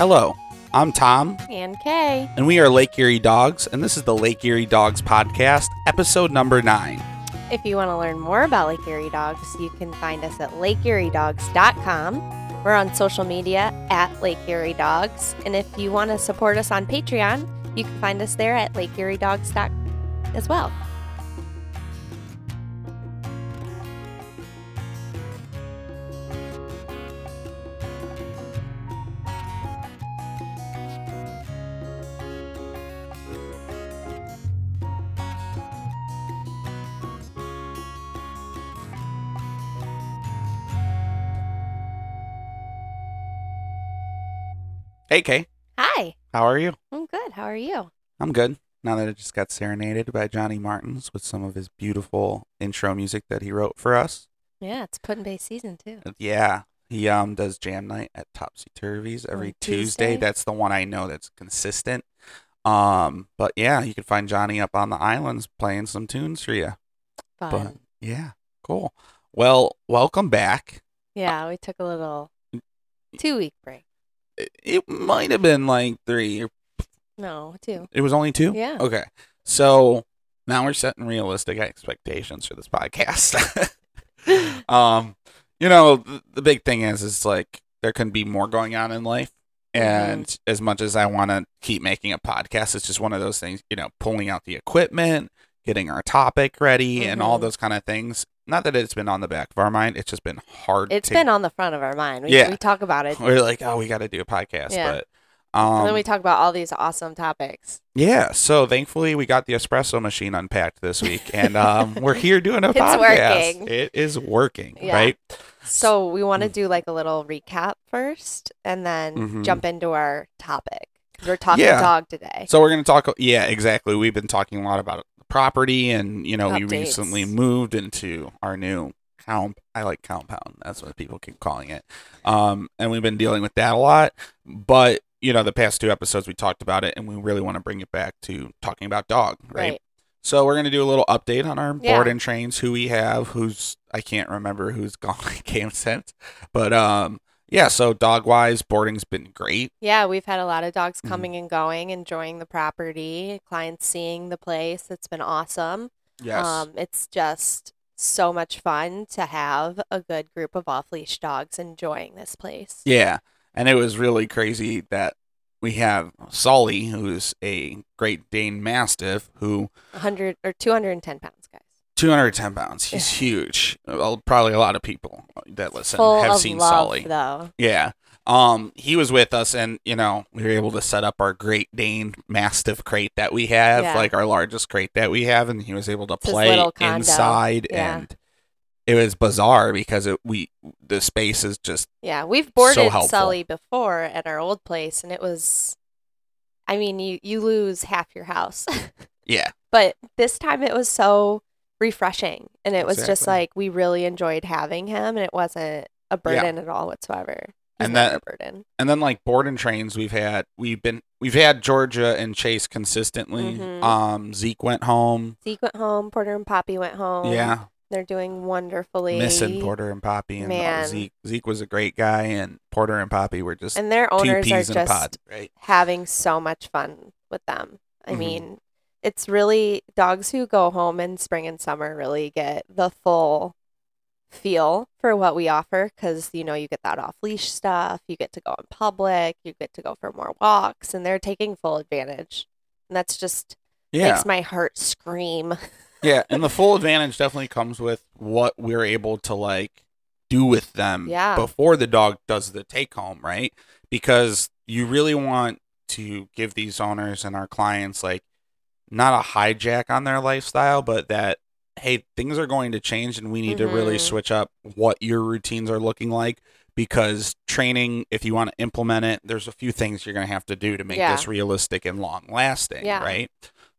Hello, I'm Tom, And Kay. and we are Lake Erie Dogs, and this is the Lake Erie Dogs Podcast, episode number nine. If you want to learn more about Lake Erie Dogs, you can find us at lakeeriedogs.com. We're on social media at Lake Erie Dogs. And if you want to support us on Patreon, you can find us there at lakeeriedogs.com as well. Hey, Kay, Hi. how are you? I'm good. How are you? I'm good. Now that I just got serenaded by Johnny Martins with some of his beautiful intro music that he wrote for us. Yeah, it's Put in Bay season too. Uh, Yeah, he um does jam night at Topsy Turvies every Tuesday. Tuesday? That's the one I know that's consistent. Um, but yeah, you can find Johnny up on the islands playing some tunes for you. Fun. But yeah, cool. Well, welcome back. yeah, we took a little two week break. It, might have been like three. or- No, two. It was only two. Yeah. Okay. So now we're setting realistic expectations for this podcast. um, you know, the, the big thing is, is like there can be more going on in life. And as much as I want to keep making a podcast, it's just one of those things, you know, pulling out the equipment, getting our topic ready, and all Mhm. those kind of things. Not that it's been on the back of our mind, it's just been hard. It's to, been on the front of our mind. We, Yeah. we talk about it. We're like, oh, we got to do a podcast, Yeah. but um, and then we talk about all these awesome topics. Yeah, so thankfully we got the espresso machine unpacked this week, and um, we're here doing a podcast. It's podcast. working. It is working, Yeah. right? So we want to Mm. do like a little recap first and then Mhm. jump into our topic. We're talking Yeah. dog today. So we're gonna talk. Yeah, exactly. We've been talking a lot about property, and you know, we recently moved into our new comp. I like compound. That's what people keep calling it. Um, and we've been dealing with that a lot. But you know, the past two episodes we talked about it, and we really want to bring it back to talking about dog, right? Right. So we're gonna do a little update on our Yeah. board and trains, who we have, who's I can't remember who's gone came since, but um yeah. So dog wise, boarding's been great. Yeah, we've had a lot of dogs Mhm. coming and going, enjoying the property, clients seeing the place. It's been awesome. Yes. Um, it's just so much fun to have a good group of off leash dogs enjoying this place. yeah, and it was really crazy that we have Sully, who's a Great Dane Mastiff, who 100 or 210 pounds. 210 pounds. He's huge. Well, probably a lot of people that listen Full have seen love, Sully. though. Yeah. Um, he was with us, and you know, we were able to set up our Great Dane Mastiff crate that we have, Yeah. like our largest crate that we have, and he was able to his play inside, Yeah. and it was bizarre because it, we the space is just Yeah, we've boarded helpful. Sully before at our old place, and it was, I mean, you you lose half your house, yeah, but this time it was so refreshing, and it was just like we really enjoyed having him, and it wasn't a burden at all whatsoever. He's And that- a burden. and then like board and trains we've had we've been we've had Georgia and Chase consistently. Mhm. Um, Zeke went home. Zeke went home. Porter and Poppy went home. yeah, they're doing wonderfully. missing Porter and Poppy, and Man. Zeke. Zeke was a great guy, and Porter and Poppy were just and their owners are peas in a just pod, right? having so much fun with them. I Mhm. mean, it's really dogs who go home in spring and summer really get the full feel for what we offer because you know you get that off leash stuff, you get to go in public, you get to go for more walks, and they're taking full advantage. And that's just Yeah, makes my heart scream. Yeah, and the full advantage definitely comes with what we're able to like do with them Yeah. before the dog does the take home, right? Because you really want to give these owners and our clients like not a hijack on their lifestyle, but that hey, things are going to change and we need to really Mhm. switch up what your routines are looking like because training if you want to implement it, there's a few things you're going to have to do to make Yeah. this realistic and long lasting, Yeah. right?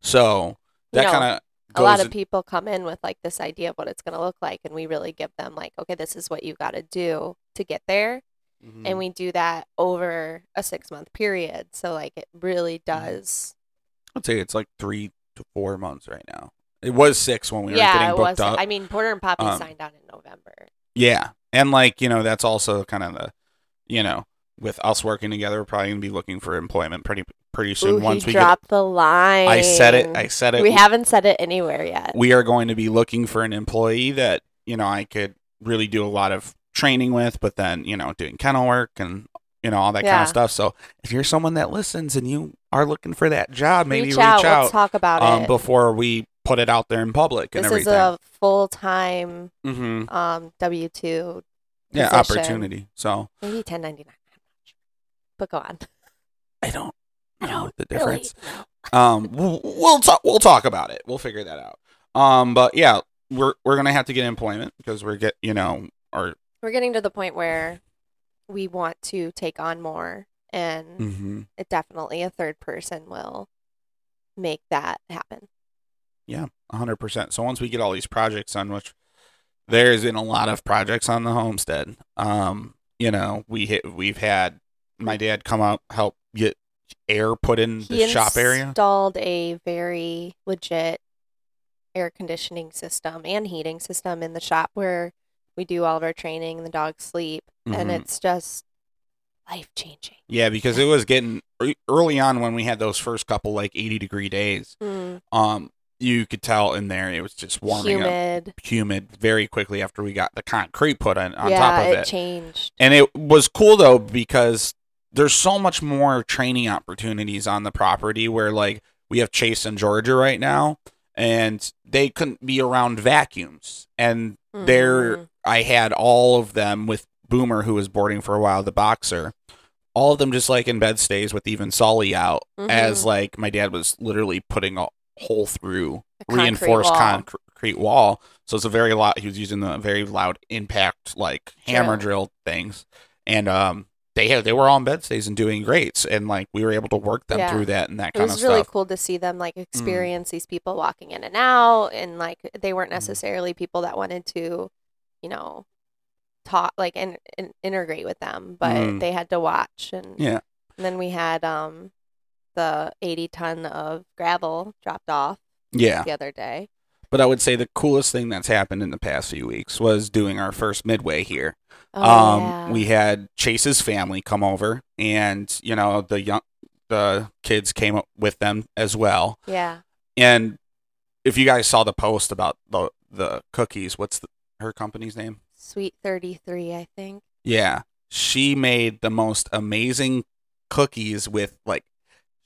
So, that You know, kind of a lot of people come in with like this idea of what it's going to look like and we really give them like okay this is what you got to do to get there Mhm. and we do that over a six month period so like it really Mm-hmm. does I'd say it's like three to four months right now. It was six when we were yeah getting it booked was up. i mean porter and poppy Um, signed on in november yeah, and like you know, that's also kind of the, you know, with us working together, we're probably gonna be looking for employment pretty pretty soon. Ooh, Once we get, the line. I said it. I said it. we haven't said it anywhere yet. we are going to be looking for an employee that you know I could really do a lot of training with, but then you know doing kennel work and you know all that kind of stuff. So if you're someone that listens and you are looking for that job, maybe reach reach, out. out, Let's talk about um, it. before we put it out there in public and this is a full time hmm um, W two. Yeah, opportunity. So Maybe ten ninety nine. But go on. I don't know the Really? difference. um we'll, we'll talk we'll talk about it we'll figure that out um but yeah we're we're gonna have to get employment because we're get you know our We're getting to the point where we want to take on more, and mhm. it definitely a third person will make that happen. yeah 100% so once we get all these projects on which there's been a lot of projects on the homestead um you know we hit we've had my dad come out help get air put in the shop area installed a very legit air conditioning system and heating system in the shop where we do all of our training and the dogs sleep, and Mhm. it's just life changing. yeah because it was getting early on when we had those first couple like 80 degree days um you could tell in there it was just warming up Humid. humid very quickly after we got the concrete put on, on yeah, top of it it. changed. And it was cool though because there's so much more training opportunities on the property where like we have Chase in Georgia right now and they couldn't be around vacuums. And there Mhm. I had all of them with Boomer who was boarding for a while, the boxer. All of them just like in bed stays with even Sully out as Mhm. like my dad was literally putting a hole through A concrete reinforced wall. concrete wall. So it's a very loud. He was using the very loud impact like hammer drill things, and um, they had they were all in bed stays and doing great, and like we were able to work them Yeah. through that and that It kind was of stuff. really cool to see them like experience these people walking in and out, and like they weren't necessarily people that wanted to, you know, talk like and, and integrate with them, but Mm. they had to watch. And, Yeah. and then we had um the eighty ton of gravel dropped off Yeah, the other day. but I would say the coolest thing that's happened in the past few weeks was doing our first midway here. Oh, um, yeah. we had Chase's family come over, and you know the young the kids came up with them as well. yeah. And if you guys saw the post about the the cookies, what's the, her company's name? Sweet thirty three, I think. Yeah, she made the most amazing cookies with like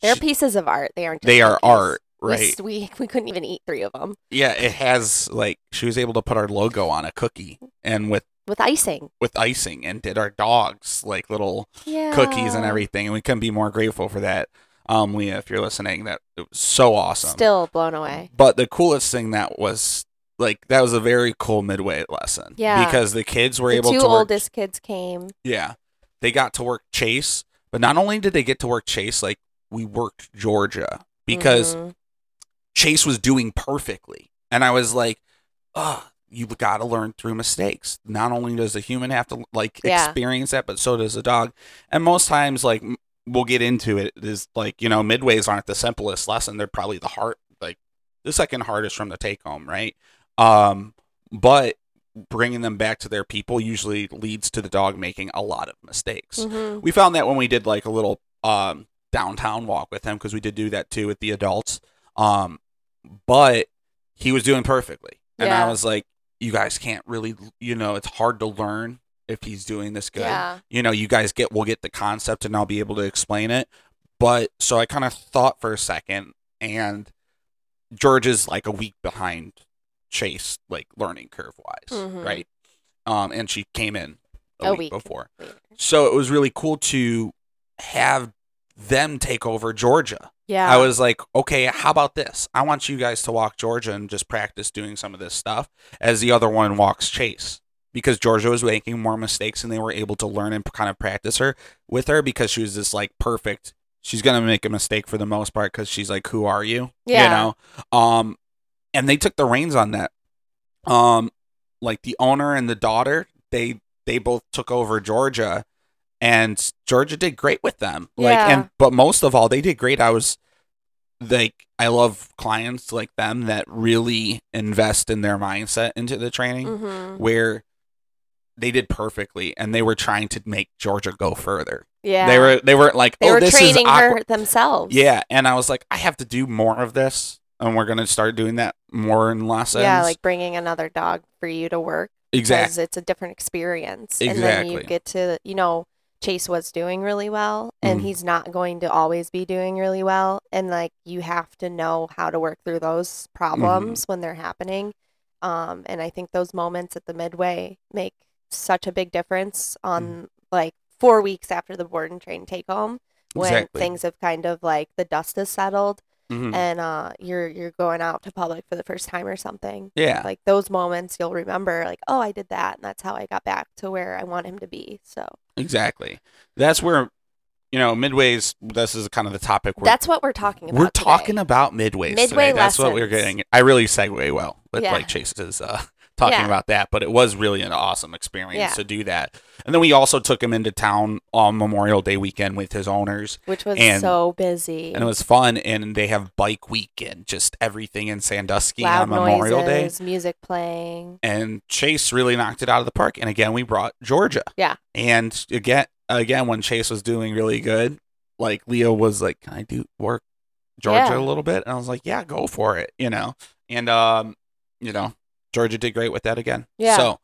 They're she- pieces of art. They aren't. Just they are art, right? s- We, we couldn't even eat three of them Yeah, it has like she was able to put our logo on a cookie and with with icing. with icing and did our dogs like little Yeah. cookies and everything, and we couldn't be more grateful for that. Um, Leah, if you're listening, that it was so awesome. Still blown away. But the coolest thing that was like that was a very cool midway lesson. Yeah. Because the kids were the able two to work, oldest kids came. Yeah. They got to work Chase, but not only did they get to work Chase, like we worked Georgia because Mhm. Chase was doing perfectly. And I was like, oh, you've got to learn through mistakes. Not only does a human have to like Yeah. experience that, but so does a dog. And most times, like we'll get into it, is like you know midways aren't the simplest lesson. They're probably the hard, like the second hardest from the take home, right? Um, but bringing them back to their people usually leads to the dog making a lot of mistakes. Mhm. we found that when we did like a little um downtown walk with him because we did do that too with the adults. Um but he was doing perfectly. And i was like you guys can't really you know it's hard to learn if he's doing this good. Yeah. you know you guys get will get the concept and i'll be able to explain it. But so i kind of thought for a second and Georgia's like a week behind chase like learning curve wise Mhm. right um and she came in a, A week week. before Later. so it was really cool to have them take over Georgia. Yeah. I was like, okay, how about this? I want you guys to walk Georgia and just practice doing some of this stuff as the other one walks Chase. Because Georgia was making more mistakes and they were able to learn and kind of practice her with her because she was this like perfect. She's gonna make a mistake for the most part because she's like, "Who are you?" Yeah. You know. Um, and they took the reins on that. Um, like the owner and the daughter, they they both took over Georgia, and Georgia did great with them. Like, Yeah. and but most of all, they did great. I was like, I love clients like them that really invest in their mindset into the training, Mhm. where they did perfectly, and they were trying to make Georgia go further. Yeah. They were they weren't like They oh were this training is her themselves. Yeah, and I was like, I have to do more of this, and we're gonna start doing that more in lessons. Yeah, like bringing another dog for you to work exactly. because it's a different experience. And then you get to, you know, Chase was doing really well and Mhm. he's not going to always be doing really well. And like you have to know how to work through those problems Mm-hmm. when they're happening. Um, and I think those moments at the midway make such a big difference on Mm-hmm. like four weeks after the board and train take home when Exactly. things have kind of like the dust has settled Mhm. and uh, you're you're going out to public for the first time or something Yeah, like those moments you'll remember like oh i did that and that's how i got back to where i want him to be so exactly. That's where you know midways. This is kind of the topic. We're, that's what we're talking about we're talking about midways. Midway today. That's what we're getting. I really segue well with Yeah. like Chase's uh, talking Yeah. about that, but it was really an awesome experience Yeah. to do that. And then we also took him into town on Memorial Day weekend with his owners, which was and- so busy and it was fun. And they have bike weekend, just everything in Sandusky loud on Memorial Day. music playing and Chase really knocked it out of the park. And again, we brought Georgia. Yeah. And again, again, when Chase was doing really good, like Leo was like, "Can I do work Georgia Yeah. a little bit?" And I was like, "Yeah, go for it," you know. And um, you know, Georgia did great with that again. Yeah. So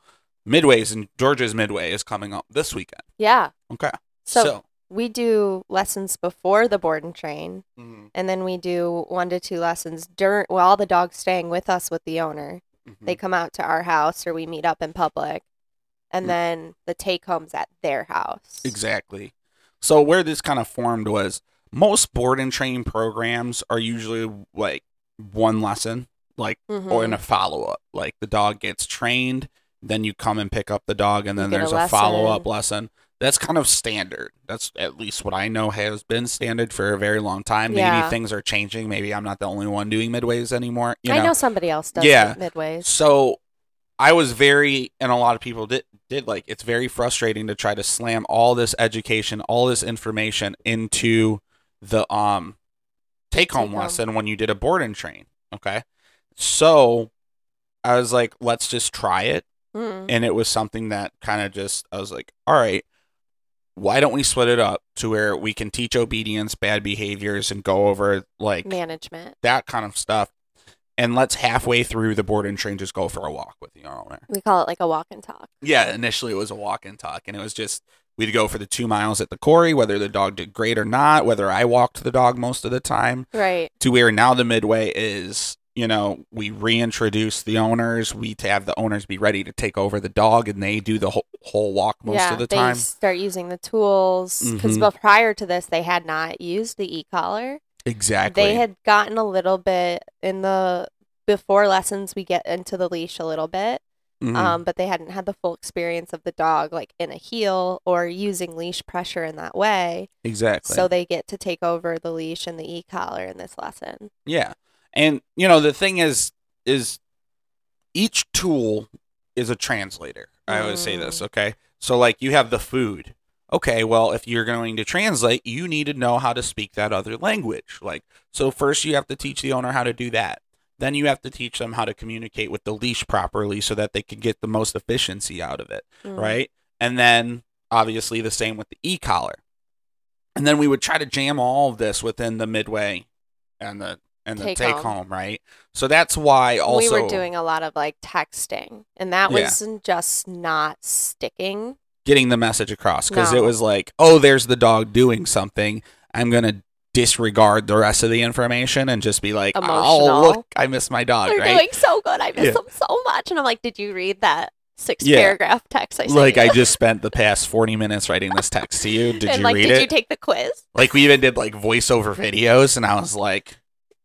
midways and Georgia's midway is coming up this weekend. yeah Okay. so, we do lessons before the board and train mhm, and then we do one to two lessons during while the dog's staying with us with the owner mhm. they come out to our house or we meet up in public and Mm. then the take home's at their house Exactly. So where this kind of formed was most board and train programs are usually like one lesson, like Mhm. or in a follow up. Like the dog gets trained, then you come and pick up the dog, and then get a there's a, follow up lesson. That's kind of standard. That's at least what I know has been standard for a very long time. Maybe things are changing. Maybe I'm not the only one doing midways anymore. You I know? know somebody else does Yeah. midways. So I was very, and a lot of people did, did like, it's very frustrating to try to slam all this education, all this information into the um Take home. lesson when you did a board and train. Okay. So I was like, let's just try it. Mm. And it was something that kind of just, I was like, all right, why don't we split it up to where we can teach obedience, bad behaviors, and go over like Management. that kind of stuff. And let's halfway through the board and train just go for a walk with the owner. We call it like a walk and talk. Yeah, initially it was a walk and talk, and it was just we'd go for the two miles at the quarry, whether the dog did great or not, whether I walked the dog most of the time. Right. To where now the midway is, you know, we reintroduce the owners, we to have the owners be ready to take over the dog, and they do the whole, whole walk most yeah. of the they time. start using the tools because Mhm. prior to this, they had not used the e collar. Exactly. They had gotten a little bit in the before lessons. We get into the leash a little bit, Mhm. um, but they hadn't had the full experience of the dog like in a heel or using leash pressure in that way. exactly. So they get to take over the leash and the e collar in this lesson. Yeah. And you know, the thing is is each tool is a translator. I always say this, Mm. okay? So like you have the food. Okay, well, if you're going to translate, you need to know how to speak that other language. Like so first you have to teach the owner how to do that. Then you have to teach them how to communicate with the leash properly so that they can get the most efficiency out of it Mm. right? And then obviously the same with the e collar. And then we would try to jam all of this within the midway and the and the Take take, home. home. right? So that's why also we were doing a lot of like texting, and that Yeah. wasn't just not sticking. getting the message across because it was like, oh, there's the dog doing something. I'm gonna disregard the rest of the information and just be like, oh, look, I miss my dog, They're right? doing so good. I miss Yeah. them so much. And I'm like, did you read that six Yeah. paragraph text I like? I just spent the past 40 minutes writing this text to you. Did and you like, read did it? you take the quiz? like we even did like voiceover videos, and I was like,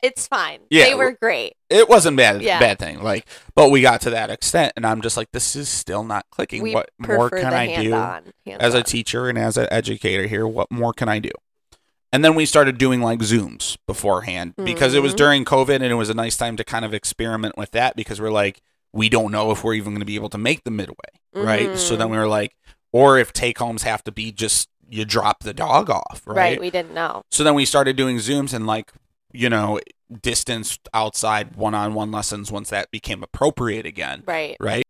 It's fine. Yeah, they were great. it wasn't bad Yeah. bad thing like but we got to that extent and i'm just like this is still not clicking We what more can i do hand-on, as a teacher and as an educator here what more can i do and then we started doing like zooms beforehand because it was Mhm. during covid and it was a nice time to kind of experiment with that because we're like we don't know if we're even going to be able to make the midway right so then Mhm. we were like or if take homes have to be just you drop the dog off right. right we didn't know. so then we started doing Zooms and like, you know, distanced outside one on one lessons once that became appropriate again. Right. Right.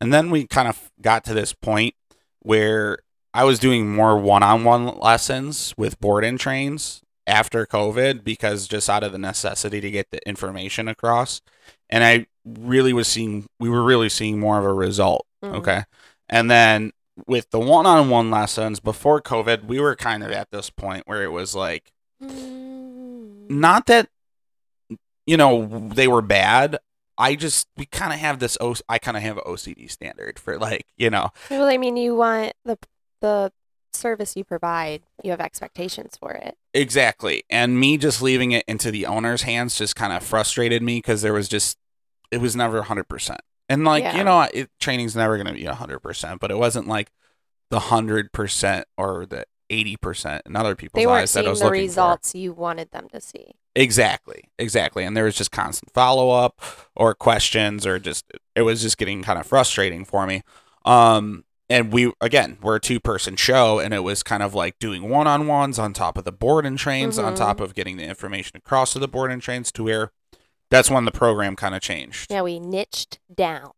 And then we kind of got to this point where I was doing more one-on-one lessons with board and trains after COVID because just out of the necessity to get the information across. And I really was seeing we were really seeing more of a result. Mhm. Okay. And then with the one-on-one lessons before COVID, we were kind of at this point where it was like Mm. Not that you know they were bad. I just we kind of have this O I kind of have an OCD standard for like, you know, Well, I mean, you want the the service you provide. You have expectations for it. Exactly. And me just leaving it into the owner's hands just kind of frustrated me because there was just, it was never 100%. And like, Yeah. you know, it, training's never going to be 100%, but it wasn't like the 100% or the 80% in other people's They weren't eyes that I seeing was the looking results you wanted them to see. Exactly. Exactly. And there was just constant follow up or questions or just, it was just getting kind of frustrating for me. Um, and we again we're a two person show and it was kind of like doing one on ones on top of the board and trains on Mhm. top of getting the information across to the board and trains to where that's when the program kind of changed Yeah, we niched down.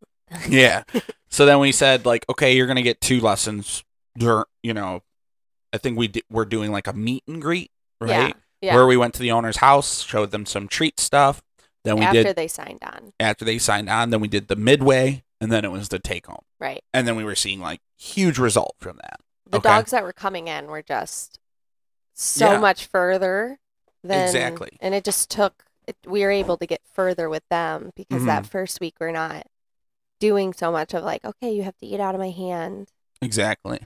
yeah so then we said like okay you're gonna get two lessons dur- you know i think we di- we're doing like a meet and greet right Yeah. where we went to the owner's house showed them some treat stuff then we After did they signed on. after they signed on then we did the midway and then it was the take home Right. and then we were seeing like huge result from that The Okay. dogs that were coming in were just so Yeah. much further than Exactly. and it just took it, we were able to get further with them because Mm-hmm. that first week we're not doing so much of like okay you have to eat out of my hand Exactly.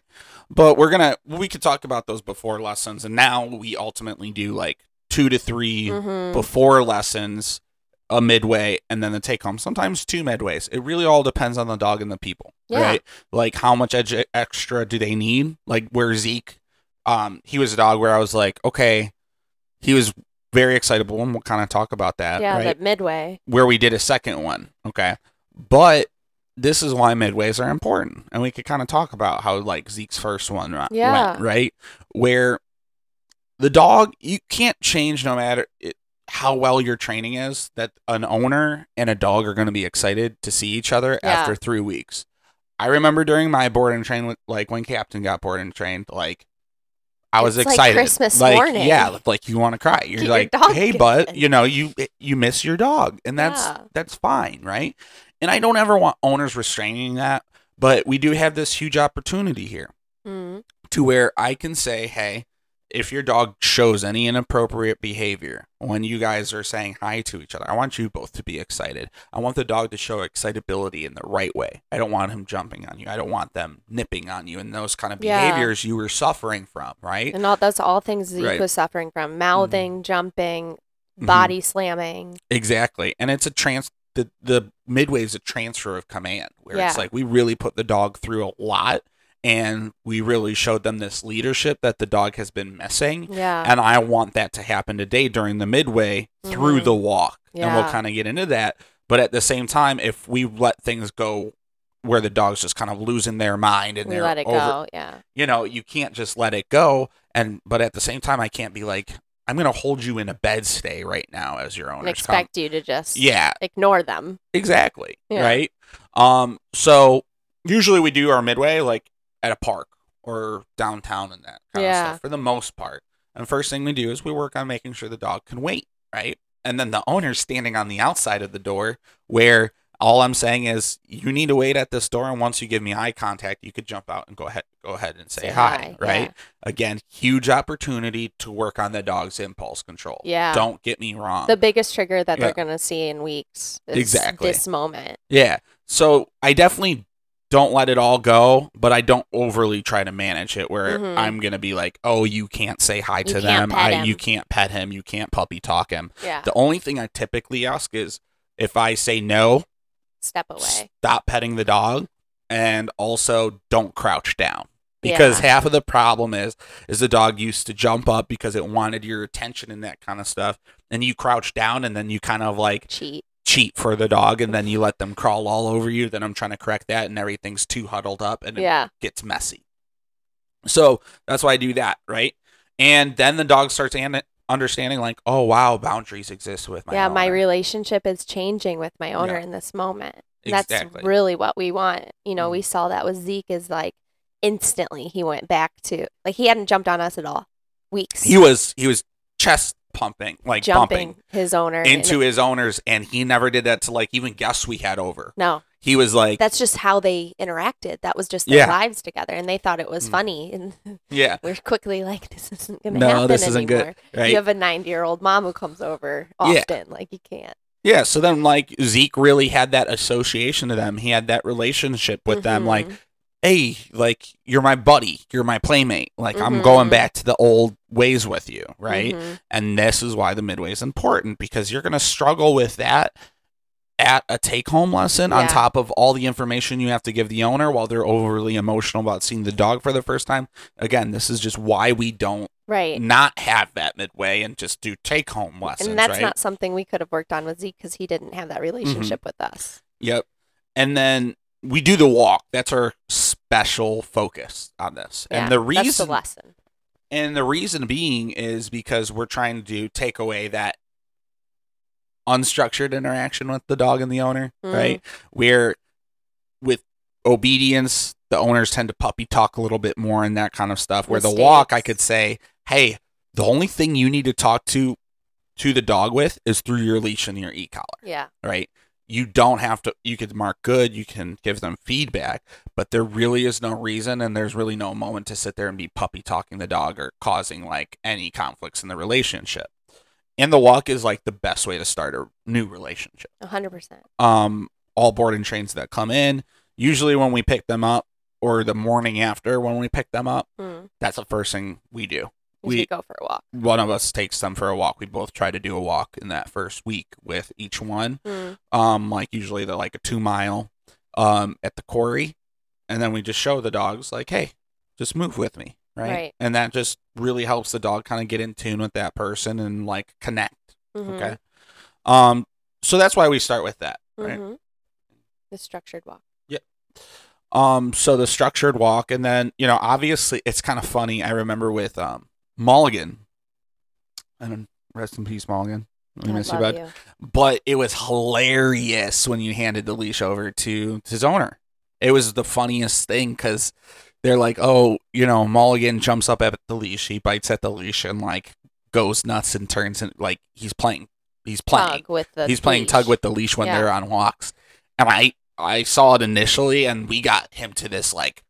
But we're going to, we could talk about those before lessons. And now we ultimately do like two to 3 Mhm. before lessons, a midway, and then the take home. Sometimes two midways. It really all depends on the dog and the people, Yeah. right? Like how much edu- extra do they need? Like where Zeke, um, he was a dog where I was like, okay, he was very excitable, and we'll kind of talk about that, yeah right? but midway where we did a second one. Okay. But this is why midways are important. And we could kind of talk about how like Zeke's first one Yeah. went, right? Where the dog, you can't change no matter it, how well your training is, that an owner and a dog are going to be excited to see each other Yeah. after three weeks. I remember during my board and train, like when Captain got board and trained, like I was It's like excited. Christmas like, morning. Yeah, like you want to cry. You're Get like, dog hey, but, you know, you you miss your dog, and that's Yeah. that's fine, right? And I don't ever want owners restraining that, but we do have this huge opportunity here Mhm. to where I can say, hey, if your dog shows any inappropriate behavior when you guys are saying hi to each other, I want you both to be excited. I want the dog to show excitability in the right way. I don't want him jumping on you. I don't want them nipping on you and those kind of Yeah. behaviors you were suffering from, right? and all that's all things that Right. was suffering from mouthing jumping Mhm. body slamming Exactly. And it's a trans the the midway is a transfer of command where it's like we really put the dog through a lot and we really showed them this leadership that the dog has been missing. yeah And I want that to happen today during the midway through Mhm. the walk. And we'll kind of get into that. But at the same time, if we let things go where the dog's just kind of losing their mind and we they're let it over, go yeah you know, you can't just let it go. And but at the same time, I can't be like, I'm gonna hold you in a bed stay right now as your and owner. expect you to just Yeah, ignore them exactly. Yeah. Right. Um. So usually we do our midway like at a park or downtown and that kind of Yeah. stuff for the most part. And first thing we do is we work on making sure the dog can wait. Right. And then the owner's standing on the outside of the door where all I'm saying is you need to wait at this door, and once you give me eye contact, you could jump out and go ahead, go ahead and say, Say hi, hi, right? yeah. Again, huge opportunity to work on the dog's impulse control. Yeah. don't get me wrong. the biggest trigger that Yeah. they're going to see in weeks is Exactly. this moment Yeah. So I definitely don't let it all go, but I don't overly try to manage it where Mhm. I'm gonna be like, oh, you can't say hi to can't them. I him. you can't pet him. You can't puppy talk him. yeah The only thing I typically ask is if I say no, step away. Stop petting the dog, and also don't crouch down. Because Yeah. half of the problem is is the dog used to jump up because it wanted your attention and that kind of stuff, and you crouch down and then you kind of like cheat. cheat for the dog and then you let them crawl all over you. Then i'm trying to correct that and everything's too huddled up and it yeah. gets messy. So that's why i do that right? And then the dog starts an- understanding like oh wow boundaries exist with my yeah my relationship is changing with my owner Yeah. in this moment exactly. That's really what we want. You know, Mm. we saw that with Zeke is like instantly he went back to like he hadn't jumped on us at all. Weeks. he was he was chest pumping, like jumping bumping his owner into and- his owners, and he never did that to like even guests we had over. No, He was like, that's just how they interacted. That was just their Yeah. lives together, and they thought it was Mm. funny. And yeah, we're quickly like, this isn't going to No, happen this isn't good, anymore. right? You have a ninety-year-old mom who comes over Yeah. often. Like you can't. Yeah, so then like Zeke really had that association to them. He had that relationship with them. Like, Mhm. hey, like you're my buddy, you're my playmate. Like I'm going Mhm. back to the old ways with you, right? Mhm. And this is why the midway is important because you're gonna struggle with that at a take home lesson on top of all the information you have to give the owner while they're overly emotional about seeing the dog for the first time. Again, this is just why we don't Right. not have that midway and just do take home lessons. And that's right? not something we could have worked on with Zeke because he didn't have that mm-hmm. relationship with us. Yep. And then we do the walk. That's our special focus on this. Yeah, and the that's reason the lesson. and the reason being is because we're trying to take away that unstructured interaction with the dog and the owner, Mhm. right? Where with obedience, the owners tend to puppy talk a little bit more and that kind of stuff. Where the walk, I could say, "Hey, the only thing you need to talk to to the dog with is through your leash and your e-collar." Yeah. right? You don't have to, you could mark good, you can give them feedback, but there really is no reason and there's really no moment to sit there and be puppy talking the dog or causing like any conflicts in the relationship. And the walk is like the best way to start a new relationship. A hundred percent. Um, all boarding trains that come in, usually when we pick them up or the morning after when we pick them up, Mm. that's the first thing we do. We, We- go for a walk. One of us takes them for a walk. We both try to do a walk in that first week with each one Mm. um like usually they're like a two mile um at the quarry and then we just show the dogs like hey just move with me right, Right. and that just really helps the dog kind of get in tune with that person and like connect Mhm. okay um so that's why we start with that right Mhm. The structured walk. Yep. Um so the structured walk and then you know obviously it's kind of funny i remember with um mulligan and rest in peace mulligan we miss you bud but it was hilarious when you handed the leash over to his owner. It was the funniest thing because they're like, oh, you know, Mulligan jumps up at the leash, he bites at the leash and like goes nuts and turns and like he's playing, he's playing, Tug with the. he's playing tug leash. with the leash when Yeah. they're on walks. And I, I saw it initially, and we got him to this like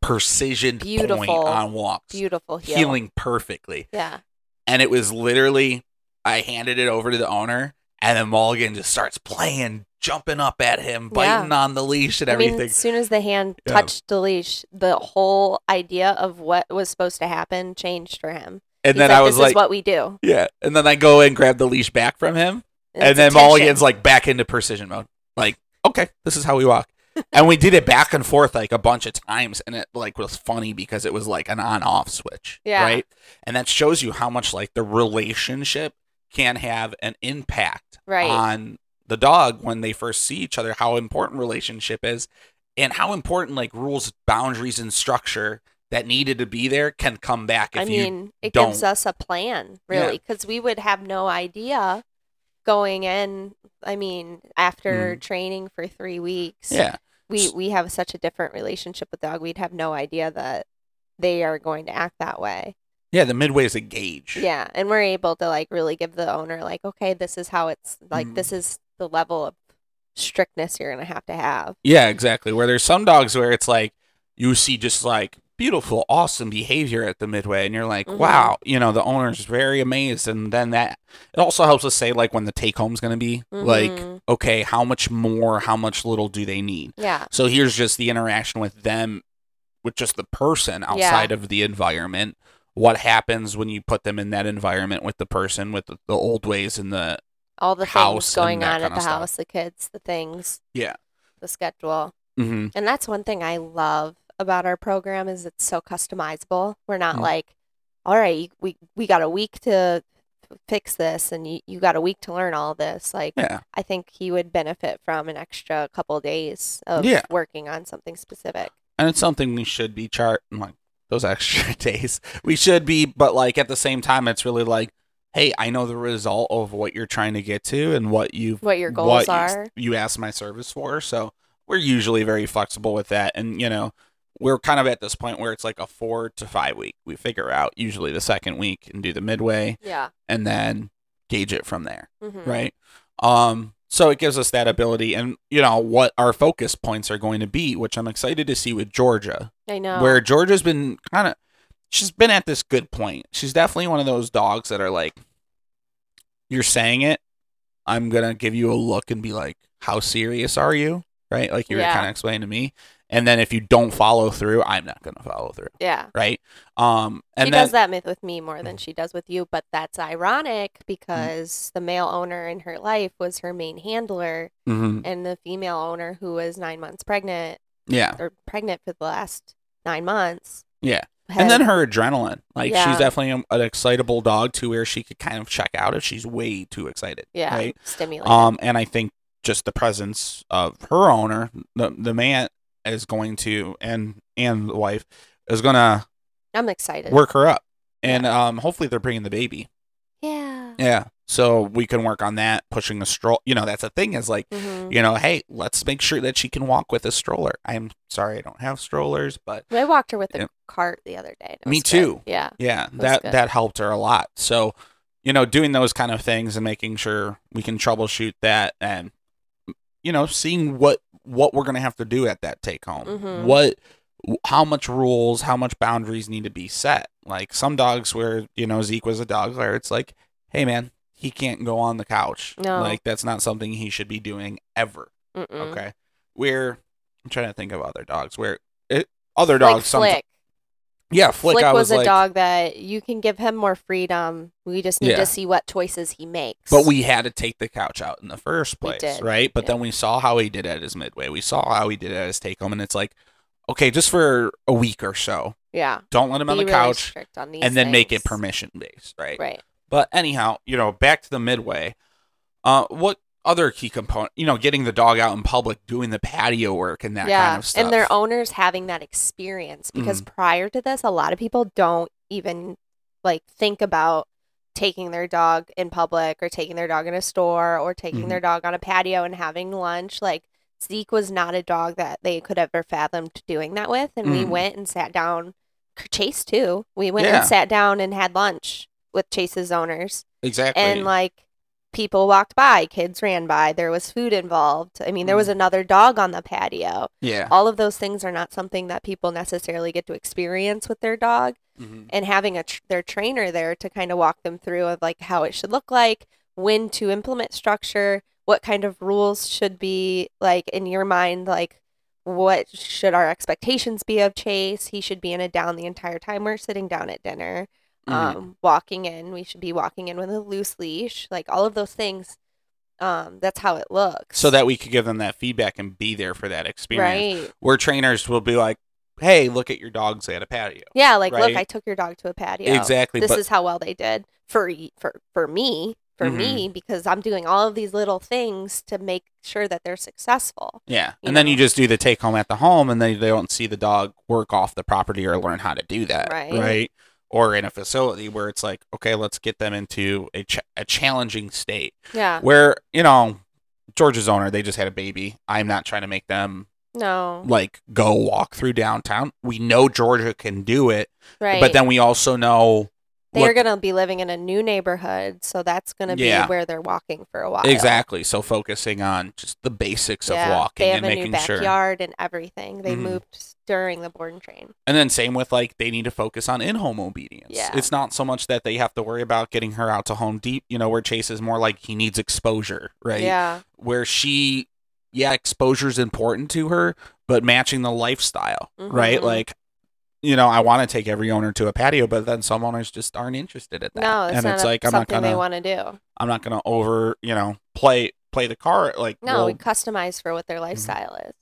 precision point Beautiful. on walks, beautiful heel. healing perfectly Yeah. and it was literally I handed it over to the owner, and then Mulligan just starts playing, jumping up at him, biting on the leash and I mean, everything. as soon as the hand Yeah. touched the leash, the whole idea of what was supposed to happen changed for him. and He's then like, I was "This like, is what we do." yeah. And then I go and grab the leash back from him, and, it's then attention. Mulligan's like back into precision mode. Like, okay, this is how we walk. and we did it back and forth like a bunch of times, and it like was funny because it was like an on-off switch, Yeah. right? And that shows you how much like the relationship can have an impact Right. on the dog when they first see each other, how important relationship is, and how important like rules, boundaries, and structure that needed to be there can come back if I you mean, it don't. gives us a plan, really, because we would have no idea going in. I mean, after training for three weeks, Mm. yeah. we we have such a different relationship with dog. We'd have no idea that they are going to act that way. Yeah, the midway is a gauge. Yeah, and we're able to like really give the owner like, okay, this is how it's like. Mm. This is the level of strictness you're gonna have to have. Yeah, exactly. Where there's some dogs where it's like you see just like beautiful, awesome behavior at the midway, and you're like, Mhm. wow, you know, the owner's very amazed, and then that it also helps us say like when the take home's gonna be like, Mhm. okay, how much more, how much little do they need? Yeah, So here's just the interaction with them, with just the person outside of the environment. What happens when you put them in that environment with the person, with the, the old ways and the all the house things going on at the house, the kids, the things, yeah. the schedule. hmm And that's one thing I love about our program is it's so customizable. We're not Mm. like, all right, we we got a week to fix this and you, you got a week to learn all this. Like Yeah. I think he would benefit from an extra couple days of Yeah. working on something specific. and it's something we should be chart like those extra days we should be but like at the same time it's really like hey, I know the result of what you're trying to get to and what you What your goals what you- are. You, asked my service for, so we're usually very flexible with that. And you know, we're kind of at this point where it's like a four to five week. We figure out usually the second week and do the midway, Yeah. and then gauge it from there, Mhm. right? Um, so it gives us that ability, and you know what our focus points are going to be, which I'm excited to see with Georgia I know. where Georgia's been kind of she's been at this good point. She's definitely one of those dogs that are like you're saying it, I'm going to give you a look and be like, "How serious are you?" right? Like you were kind of explaining to me. And then if you don't follow through, I'm not going to follow through, yeah. right? Um and she then does that myth with me more than she does with you, but that's ironic because the male owner in her life was her main handler, Mhm. and the female owner who was nine months pregnant yeah. or pregnant for the last nine months. Yeah. had- And then her adrenaline. Like Yeah. she's definitely an, an excitable dog to where she could kind of check out if she's way too excited, yeah, right? stimulated. Um, and I think just the presence of her owner, the the man is going to, and and the wife is gonna I'm excited. work her up, and um, hopefully they're bringing the baby. yeah. Yeah, so we can work on that, pushing a stroll. You know, that's a thing is like, Mhm. you know, hey, let's make sure that she can walk with a stroller. I'm sorry, I don't have strollers, but I walked her with a Yeah. cart the other day. and it Me was good. too. Yeah. yeah, that good. that helped her a lot. So, you know, doing those kind of things and making sure we can troubleshoot that and you know, seeing what what we're going to have to do at that take home. Mhm. What how much rules, how much boundaries need to be set. Like some dogs where, you know, Zeke was a dog where it's like, "Hey man, he can't go on the couch." No. Like that's not something he should be doing ever. Mm-mm. Okay. Where I'm trying to think of other dogs where it, other Like dogs some Flick. Yeah, Flick, Flick I was, was, a dog that you can give him more freedom. We just need Yeah. to see what choices he makes. But we had to take the couch out in the first place, right? But yeah. then we saw how he did at his midway. We saw how he did at his take home, and it's like, okay, just for a week or so, yeah, don't let him on the really couch, on these and then make it permission based, right? Right. But anyhow, you know, back to the midway. Uh, what other key component? You know, getting the dog out in public, doing the patio work, and that yeah, kind of stuff. and their owners having that experience because Mm-hmm. prior to this, a lot of people don't even like think about taking their dog in public or taking their dog in a store or taking Mhm. their dog on a patio and having lunch. Like Zeke was not a dog that they could ever fathomed doing that with, and we Mhm. went and sat down. Chase too. We went Yeah. and sat down and had lunch with Chase's owners. exactly. and like people walked by kids ran by there was food involved i mean there was Mm. another dog on the patio yeah. all of those things are not something that people necessarily get to experience with their dog Mhm. and having a tr- their trainer there to kind of walk them through of like how it should look like when to implement structure what kind of rules should be like in your mind like what should our expectations be of chase he should be in a down the entire time we're sitting down at dinner Mhm. um, walking in we should be walking in with a loose leash like all of those things um, that's how it looks so that we could give them that feedback and be there for that experience. right Where trainers will be like, "Hey, look at your dogs at a patio." yeah like look i took your dog to a patio Exactly, this but is how well they did for for for me for me Mm-hmm. because i'm doing all of these little things to make sure that they're successful Yeah, and then you just do the take home at the home, and they they don't see the dog work off the property or learn how to do that, Right. Right. Or in a facility where it's like, okay, let's get them into a ch- a challenging state yeah where you know Georgia's owner they just had a baby. I'm not trying to make them no like go walk through downtown. We know Georgia can do it, right but then we also know they're going to be living in a new neighborhood so that's going to Yeah. be where they're walking for a while exactly. So focusing on just the basics of walking they have and a making new sure. backyard and everything they Mhm. moved during the board and train And then same with like they need to focus on in-home obedience. Yeah. It's not so much that they have to worry about getting her out to Home Depot, you know, where Chase is more like he needs exposure, right? yeah Where she yeah, exposure is important to her, but matching the lifestyle, right? Mhm. Like you know, I want to take every owner to a patio, but then some owners just aren't interested in that. no it's and not it's a- like I'm not something they gonna want to do I'm not gonna over, you know, play play the car like No, well, we customize for what their lifestyle is.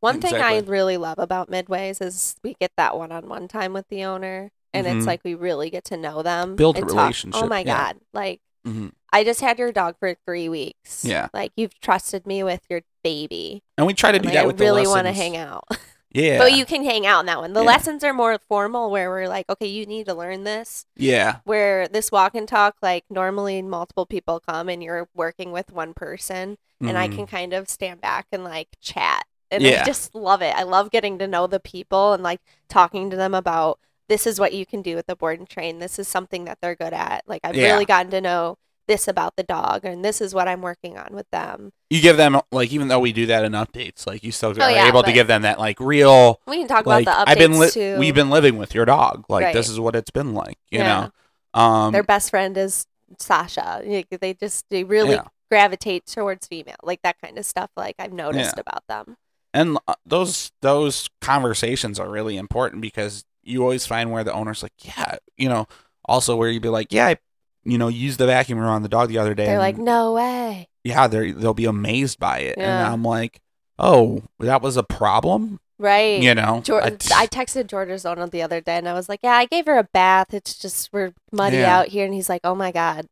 One thing I really love about midways is we get that one-on-one time with the owner, and Mhm. it's like we really get to know them, Build a and talk. relationship, Oh my yeah. god! Like mhm. I just had your dog for three weeks. Yeah. like you've trusted me with your baby. and we try to and, do like, that I with really want to hang out. Yeah. But you can hang out in that one. The Yeah. lessons are more formal where we're like, okay, you need to learn this. yeah. Where this walk and talk, like normally multiple people come and you're working with one person and I Mhm. can kind of stand back and like chat. And Yeah. I just love it. I love getting to know the people and like talking to them about this is what you can do with the board and train. This is something that they're good at. Like I've Yeah. really gotten to know this about the dog and this is what I'm working on with them. You give them like even though we do that in updates, like you still Oh, are yeah, able to give them that like real We can talk like about the updates I've been li- too. we've been living with your dog. Like Right. this is what it's been like, you know. Um Their best friend is Sasha. Like, They just they really gravitate towards female, like that kind of stuff. Like I've noticed about them. And uh, those those conversations are really important because you always find where the owner's like, yeah, you know, also where you'd be like, yeah, I, you know, used the vacuum around the dog the other day. They're like, no way. yeah, they they'll be amazed by it, and I'm like, oh, that was a problem, Right. you know. Geor- I- I texted Georgia's owner the other day and I was like, Yeah, I gave her a bath. It's just we're muddy Yeah. out here and he's like, Oh my god.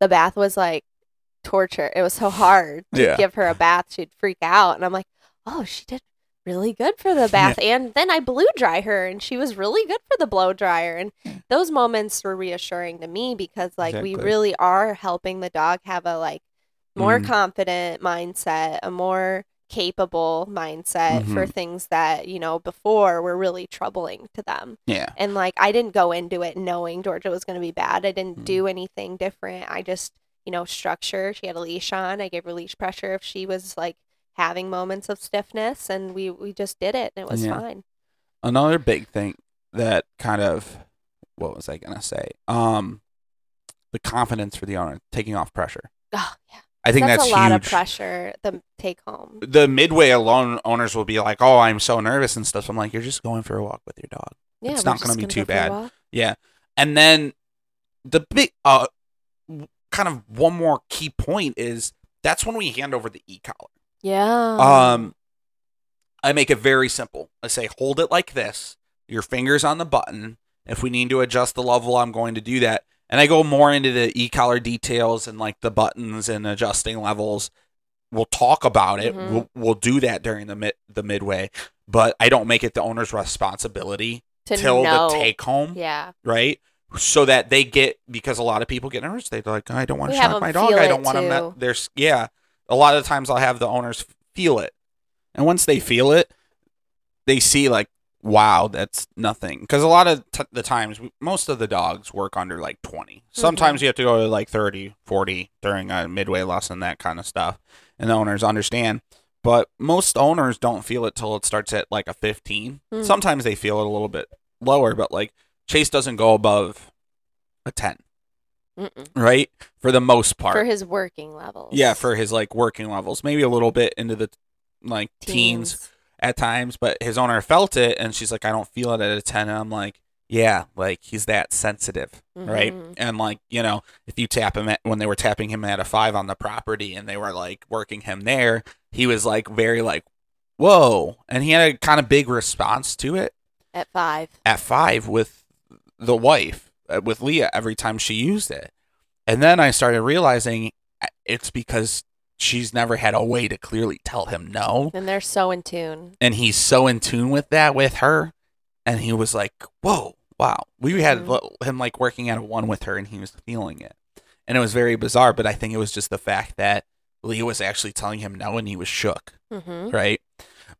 The bath was like torture. It was so hard to Yeah. give her a bath. She'd freak out. And I'm like, Oh, she did really good for the bath. And then I blew dry her and she was really good for the blow dryer. And those moments were reassuring to me because like we really are helping the dog have a like more Mm. confident mindset, a more capable mindset for Mhm. things that, you know, before were really troubling to them. yeah, And like I didn't go into it knowing Georgia was going to be bad. I didn't Mm. do anything different. I just, you know, structure. She had a leash on. I gave her leash pressure if she was like having moments of stiffness and we we just did it and it was Yeah. fine. another big thing that kind of what was I gonna say? Um, the confidence for the owner taking off pressure. Oh, yeah. I think that's, that's, a lot huge. of pressure the take home. the midway alone owners will be like, "Oh, I'm so nervous and stuff." I'm like, "You're just going for a walk with your dog." Yeah, It's not gonna be too bad. Yeah, and then the big, uh, kind of one more key point is that's when we hand over the e collar. Yeah. Um, I make it very simple. I say, hold it like this. Your fingers on the button. If we need to adjust the level, I'm going to do that. And I go more into the e collar details and like the buttons and adjusting levels. We'll talk about it. Mhm. We'll, we'll do that during the mid the midway, but I don't make it the owner's responsibility to till know. the take home, Yeah. right? So that they get because a lot of people get nervous. They're like, I don't want to shock my dog. I don't want to. There's yeah. A lot of times I'll have the owners feel it, and once they feel it, they see like, wow, that's nothing. Because a lot of t- the times, most of the dogs work under like 20. Sometimes you have to go to like 30, 40 during a midway lesson, that kind of stuff, and the owners understand. But most owners don't feel it till it starts at like a 15. Hmm. Sometimes they feel it a little bit lower, but like Chase doesn't go above a 10, Mm-mm. right? For the most part. For his working levels. yeah, for his like working levels, maybe a little bit into the like teens, at times, but his owner felt it and she's like, I don't feel it at a 10. And I'm like, yeah, like he's that sensitive, right? Mhm. And like, you know, if you tap him at when they were tapping him at a five on the property and they were like working him there, he was like very like, whoa. And he had a kind of big response to it At five. at five with the wife, with Leah, every time she used it. And then I started realizing uh, it's because she's never had a way to clearly tell him no And they're so in tune. and he's so in tune with that with her and he was like whoa wow we had Mhm. him like working at a one with her and he was feeling it and it was very bizarre but i think it was just the fact that leah was actually telling him no and he was shook Mm-hmm. right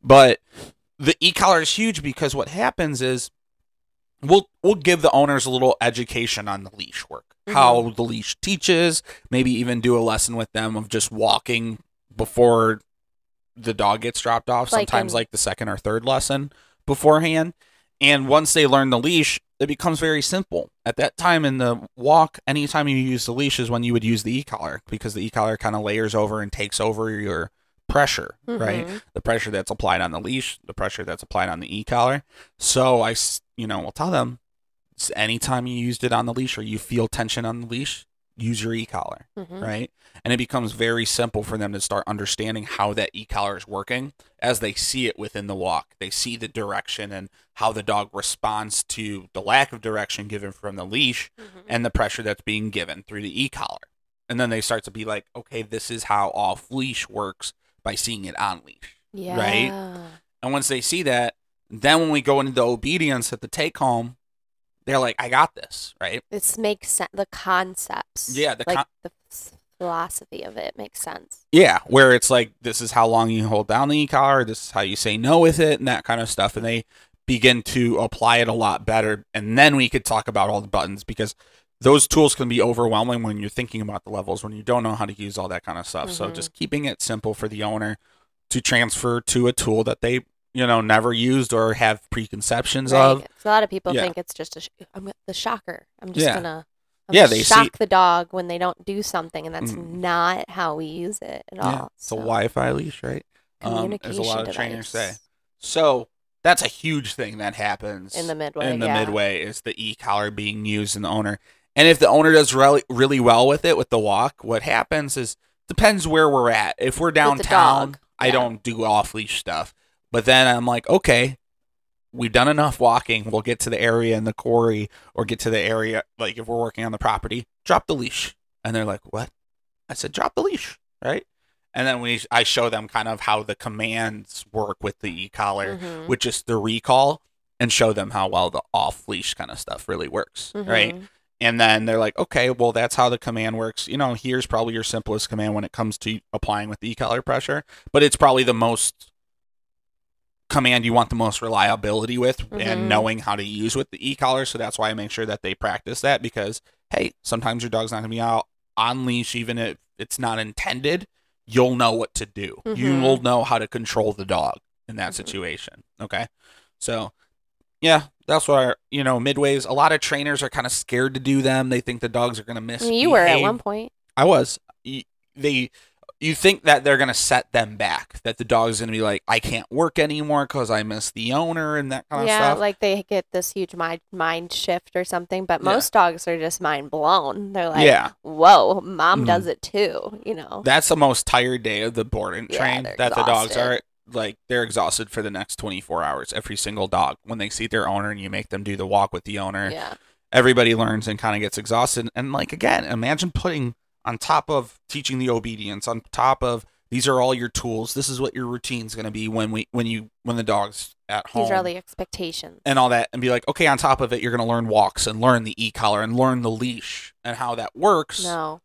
but the e-collar is huge because what happens is we'll we'll give the owners a little education on the leash work. Mm-hmm. How the leash teaches maybe even do a lesson with them of just walking before the dog gets dropped off Like sometimes in- like the second or third lesson beforehand. And once they learn the leash it becomes very simple. At that time in the walk anytime you use the leash is when you would use the e-collar because the e-collar kind of layers over and takes over your pressure right Mhm. the pressure that's applied on the leash, the pressure that's applied on the e-collar. So I, you know, will tell them anytime you used it on the leash or you feel tension on the leash, use your e-collar, Mhm. right? And it becomes very simple for them to start understanding how that e-collar is working as they see it within the walk. They see the direction and how the dog responds to the lack of direction given from the leash Mhm. and the pressure that's being given through the e-collar. And then they start to be like, okay, this is how off leash works by seeing it on leash. Yeah. right? And once they see that, Then when we go into the obedience at the take home, they're like, I got this, right? This makes sense. The concepts. Yeah, the like con- the philosophy of it makes sense. Yeah, where it's like this is how long you hold down the e-collar, this is how you say no with it, and that kind of stuff, and they begin to apply it a lot better, and then we could talk about all the buttons because those tools can be overwhelming when you're thinking about the levels when you don't know how to use all that kind of stuff. So Mhm. just keeping it simple for the owner to transfer to a tool that they you know never used or have preconceptions of. Right. So a lot of people Yeah. think it's just a sh- I'm the shocker. I'm just Yeah. gonna I'm Yeah, gonna they see- shock the dog when they don't do something, and that's Mm. not how we use it at Yeah, all. it's a Wi-Fi leash, right? Um, communication as a lot of trainers say. device So that's a huge thing that happens in the midway. in the yeah. midway is the e-collar being used in the owner. And if the owner does really really well with it with the walk, what happens is depends where we're at. If we're downtown, I yeah. don't do off leash stuff. But then I'm like, okay, we've done enough walking. We'll get to the area in the quarry or get to the area like if we're working on the property, drop the leash. And they're like, "What?" I said, "Drop the leash." Right? And then we I show them kind of how the commands work with the e-collar Mhm. with just the recall and show them how well the off leash kind of stuff really works, right? And then they're like, okay, well, that's how the command works. You know, here's probably your simplest command when it comes to applying with the e-collar pressure, but it's probably the most command you want the most reliability with Mhm. and knowing how to use with the e-collar. So that's why I make sure that they practice that because, hey, sometimes your dog's not going to be out on leash, even if it's not intended. You'll know what to do. Mhm. You'll know how to control the dog in that Mhm. situation. Okay. So, yeah, that's why you know, midways, a lot of trainers are kind of scared to do them. They think the dogs are going to I miss. mean, you were at one point. I was. Y- They, you think that they're going to set them back, that the dog's going to be like, I can't work anymore because I miss the owner and that kind of stuff. yeah, like they get this huge mind mind shift or something. But Yeah. most dogs are just mind blown. They're like, Yeah. whoa, mom Mhm. does it too. You know. That's the most tired day of the board and Yeah, train they're that the dogs are like they're exhausted for the next 24 hours every single dog when they see their owner and you make them do the walk with the owner yeah. everybody learns and kind of gets exhausted and like again imagine putting on top of teaching the obedience on top of these are all your tools this is what your routine's going to be when we when you when the dog's at home These are all the expectations. and all that and be like okay on top of it you're going to learn walks and learn the e-collar and learn the leash and how that works no,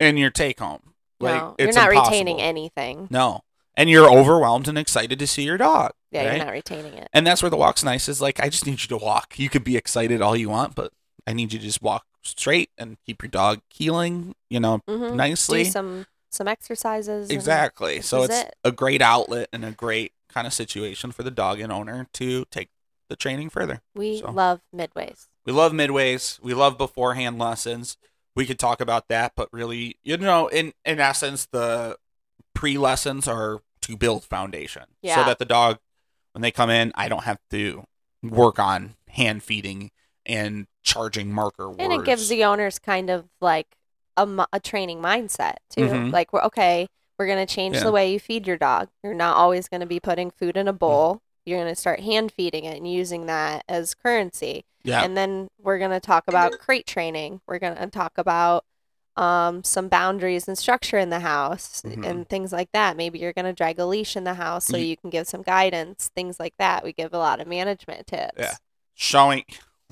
in your take home like no, you're not impossible. retaining anything. no and you're overwhelmed and excited to see your dog Yeah, right? you're not retaining it. and that's where the walk's nice is like i just need you to walk you could be excited all you want but i need you to just walk straight and keep your dog heeling you know Mm-hmm. nicely Do some some exercises. exactly so it's it. a great outlet and a great kind of situation for the dog and owner to take the training further we so. love midways. we love midways we love beforehand lessons we could talk about that but really you know in in essence the pre lessons are to build foundation so that the dog when they come in i don't have to work on hand feeding and charging marker words And it gives the owners kind of like a, a training mindset too. Mhm. Like we're okay, we're gonna change Yeah. the way you feed your dog. You're not always gonna be putting food in a bowl. You're gonna start hand feeding it and using that as currency. yeah And then we're gonna talk about crate training. We're gonna talk about um, some boundaries and structure in the house Mhm. and things like that. Maybe you're gonna drag a leash in the house so Ye- you can give some guidance, things like that. We give a lot of management tips. Yeah. showing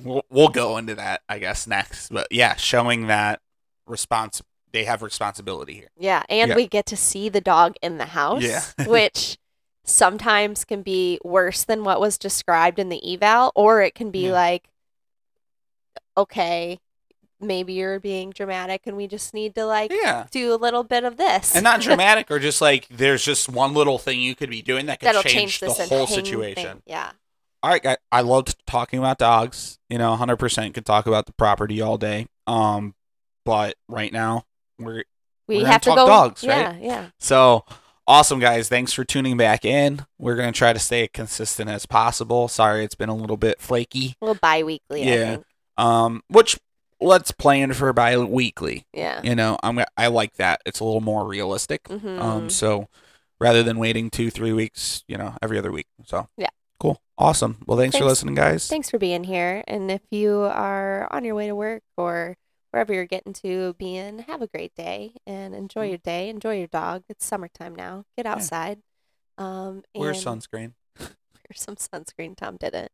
we'll, we'll go into that i guess next but yeah showing that response they have responsibility here Yeah, and Yeah. we get to see the dog in the house, Yeah. which sometimes can be worse than what was described in the eval, or it can be Yeah. like, okay, maybe you're being dramatic and we just need to like yeah do a little bit of this. and not dramatic or just like there's just one little thing you could be doing that could That'll change, change the whole situation thing. Yeah. all right guy i loved talking about dogs you know 100% could talk about the property all day um but right now we're We gonna have to talk go dogs, yeah, right? Yeah. so awesome guys thanks for tuning back in we're gonna try to stay consistent as possible sorry it's been a little bit flaky A little bi weekly, I Yeah. um which let's plan for bi-weekly Yeah. you know i'm i like that it's a little more realistic Mhm. um so rather than waiting two three weeks you know every other week so Yeah. cool awesome well thanks, for listening guys Thanks for being here. And if you are on your way to work or wherever you're getting to being, have a great day and enjoy Mm. your day. Enjoy your dog. It's summertime now. Get outside. Um, wear sunscreen wear some sunscreen. Tom didn't.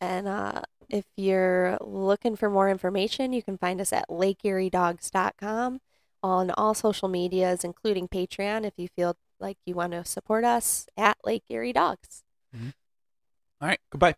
And uh, if you're looking for more information, you can find us at lakeeriedogs.com on all social medias, including Patreon, if you feel like you want to support us at Lake Erie Dogs. All right. Goodbye.